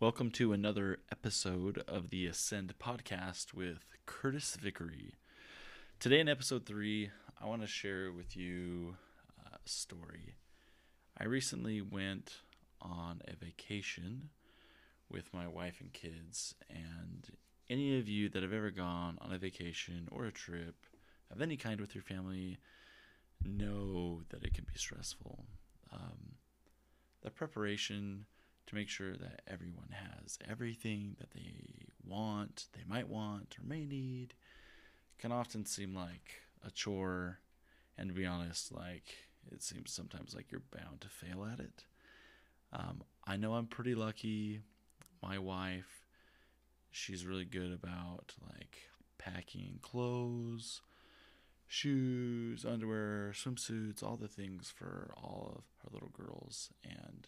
Welcome to another episode of the Ascend podcast with Curtis Vickery. Today, in episode three, I want to share with you a story. I recently went on a vacation with my wife and kids, and any of you that have ever gone on a vacation or a trip of any kind with your family know that it can be stressful. Um, the preparation to make sure that everyone has everything that they want, they might want, or may need can often seem like a chore. And to be honest, like it seems sometimes like you're bound to fail at it. Um, I know I'm pretty lucky. My wife, she's really good about like packing clothes, shoes, underwear, swimsuits, all the things for all of her little girls. And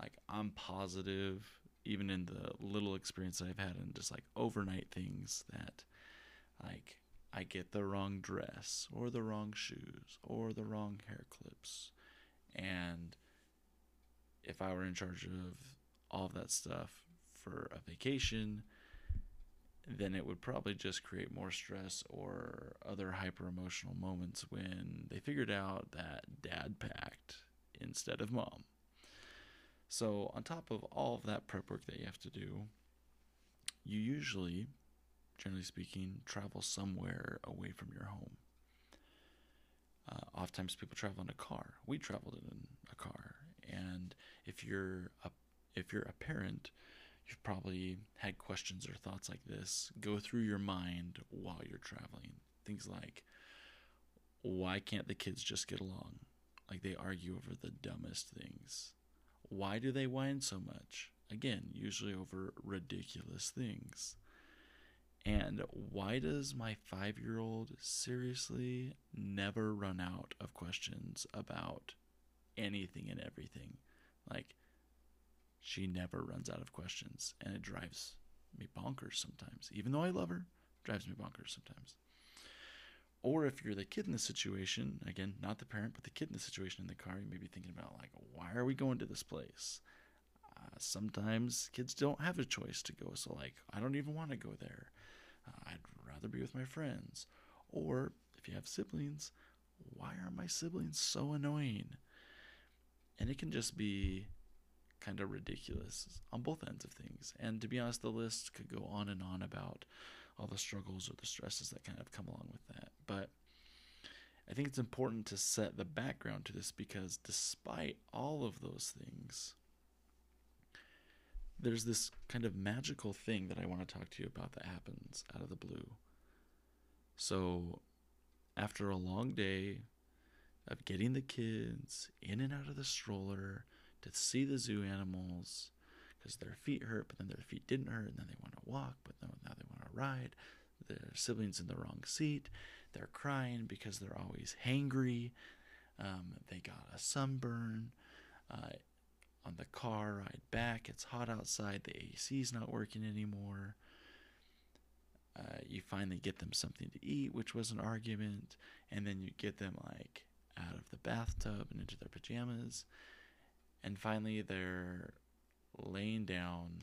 like I'm positive, even in the little experience I've had in just like overnight things, that like I get the wrong dress or the wrong shoes or the wrong hair clips. And if I were in charge of all of that stuff for a vacation, then it would probably just create more stress or other hyper emotional moments when they figured out that dad packed instead of mom. So, on top of all of that prep work that you have to do, you usually, generally speaking, travel somewhere away from your home. Uh, oftentimes, people travel in a car. We traveled in a car, and if you're a if you're a parent, you've probably had questions or thoughts like this go through your mind while you're traveling. Things like, why can't the kids just get along? Like they argue over the dumbest things. Why do they whine so much? Again, usually over ridiculous things. And why does my five year old seriously never run out of questions about anything and everything? Like, she never runs out of questions, and it drives me bonkers sometimes. Even though I love her, drives me bonkers sometimes. Or if you're the kid in the situation, again, not the parent, but the kid in the situation in the car, you may be thinking about, like, why are we going to this place? Uh, sometimes kids don't have a choice to go. So, like, I don't even want to go there. Uh, I'd rather be with my friends. Or if you have siblings, why are my siblings so annoying? And it can just be kind of ridiculous on both ends of things. And to be honest, the list could go on and on about all the struggles or the stresses that kind of come along with that. But I think it's important to set the background to this because despite all of those things, there's this kind of magical thing that I want to talk to you about that happens out of the blue. So, after a long day of getting the kids in and out of the stroller to see the zoo animals, because their feet hurt, but then their feet didn't hurt, and then they want to walk, but now they ride. Their siblings in the wrong seat. They're crying because they're always hangry. Um, they got a sunburn. Uh, on the car ride back, it's hot outside. The AC's not working anymore. Uh, you finally get them something to eat, which was an argument, and then you get them like out of the bathtub and into their pajamas, and finally they're laying down,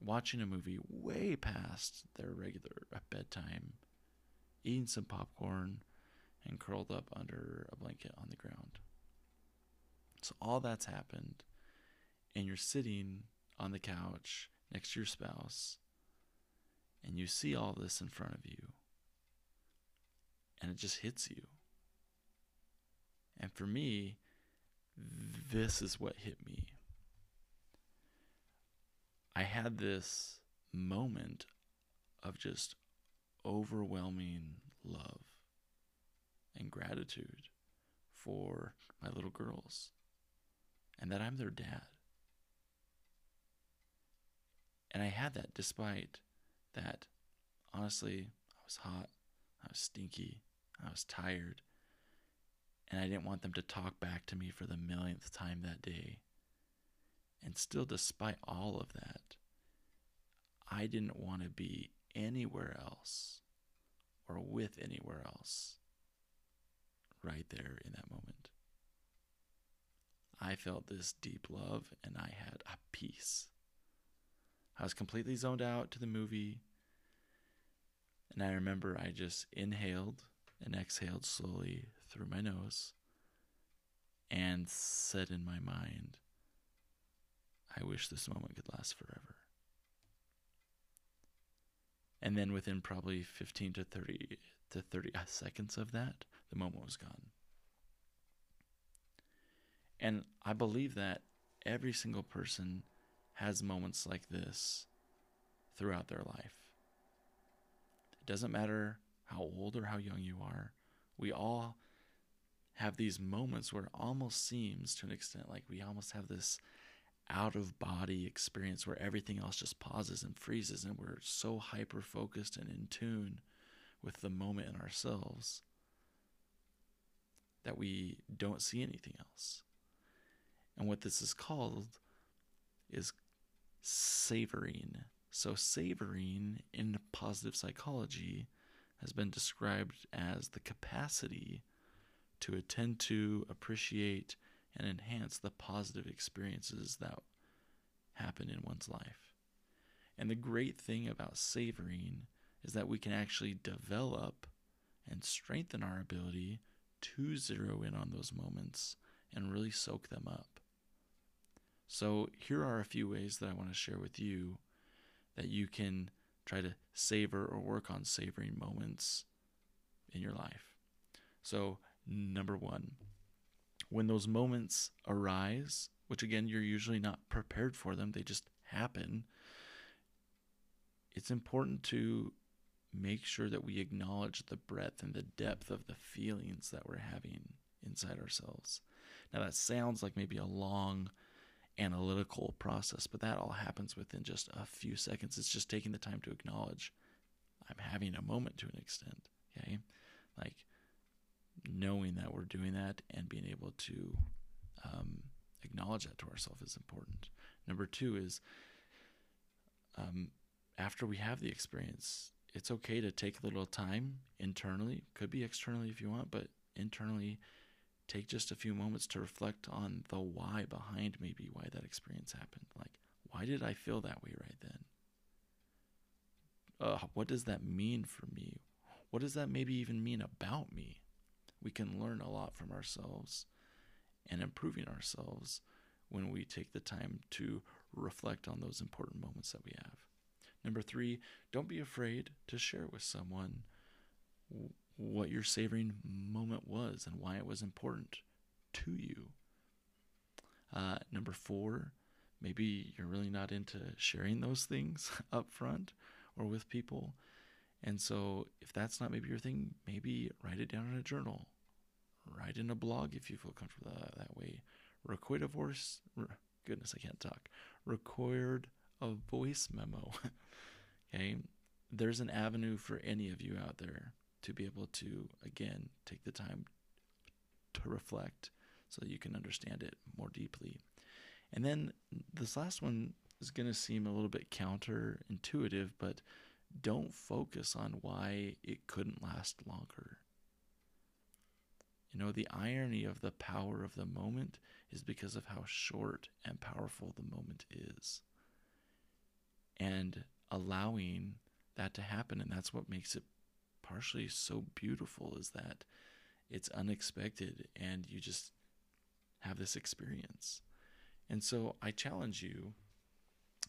watching a movie way past their regular uh, bedtime, eating some popcorn, and curled up under a blanket on the ground. So all that's happened, and you're sitting on the couch next to your spouse, and you see all this in front of you, and it just hits you. And for me, this is what hit me. I had this moment of just overwhelming love and gratitude for my little girls and that I'm their dad. And I had that despite that, honestly, I was hot, I was stinky, I was tired, and I didn't want them to talk back to me for the millionth time that day. And still, despite all of that, I didn't want to be anywhere else or with anywhere else right there in that moment. I felt this deep love and I had a peace. I was completely zoned out to the movie. And I remember I just inhaled and exhaled slowly through my nose and said in my mind, I wish this moment could last forever. And then within probably 15 to 30 to 30 uh, seconds of that, the moment was gone. And I believe that every single person has moments like this throughout their life. It doesn't matter how old or how young you are, we all have these moments where it almost seems to an extent like we almost have this out of body experience where everything else just pauses and freezes and we're so hyper focused and in tune with the moment in ourselves that we don't see anything else. And what this is called is savoring. So, savoring in positive psychology has been described as the capacity to attend to, appreciate, and enhance the positive experiences that happen in one's life. And the great thing about savoring is that we can actually develop and strengthen our ability to zero in on those moments and really soak them up. So, here are a few ways that I want to share with you that you can try to savor or work on savoring moments in your life. So, number one, when those moments arise, which again, you're usually not prepared for them, they just happen, it's important to make sure that we acknowledge the breadth and the depth of the feelings that we're having inside ourselves. Now, that sounds like maybe a long analytical process, but that all happens within just a few seconds. It's just taking the time to acknowledge I'm having a moment to an extent. Okay. Like knowing that we're doing that and being able to um, acknowledge that to ourselves is important. Number two is um, after we have the experience, it's okay to take a little time internally, could be externally if you want, but internally take just a few moments to reflect on the why behind maybe why that experience happened. Like, why did I feel that way right then? Uh, what does that mean for me? What does that maybe even mean about me? We can learn a lot from ourselves and improving ourselves when we take the time to reflect on those important moments that we have. Number three, don't be afraid to share with someone what your savoring moment was and why it was important to you. Uh, number four, maybe you're really not into sharing those things up front or with people. And so, if that's not maybe your thing, maybe write it down in a journal, write in a blog if you feel comfortable that, that way. Record a voice, goodness, I can't talk. Record a voice memo. okay, there's an avenue for any of you out there to be able to, again, take the time to reflect so you can understand it more deeply. And then this last one is going to seem a little bit counterintuitive, but don't focus on why it couldn't last longer. You know, the irony of the power of the moment is because of how short and powerful the moment is. And allowing that to happen, and that's what makes it partially so beautiful is that it's unexpected and you just have this experience. And so I challenge you,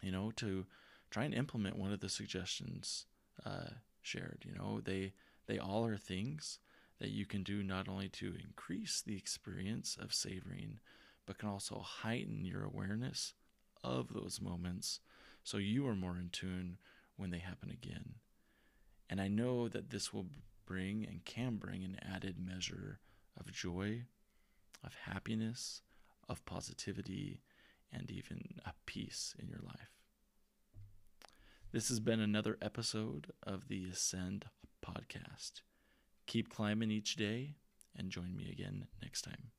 you know, to try and implement one of the suggestions uh, shared. You know, they they all are things that you can do not only to increase the experience of savoring, but can also heighten your awareness of those moments so you are more in tune when they happen again. And I know that this will bring and can bring an added measure of joy, of happiness, of positivity, and even a peace in your life. This has been another episode of the Ascend podcast. Keep climbing each day and join me again next time.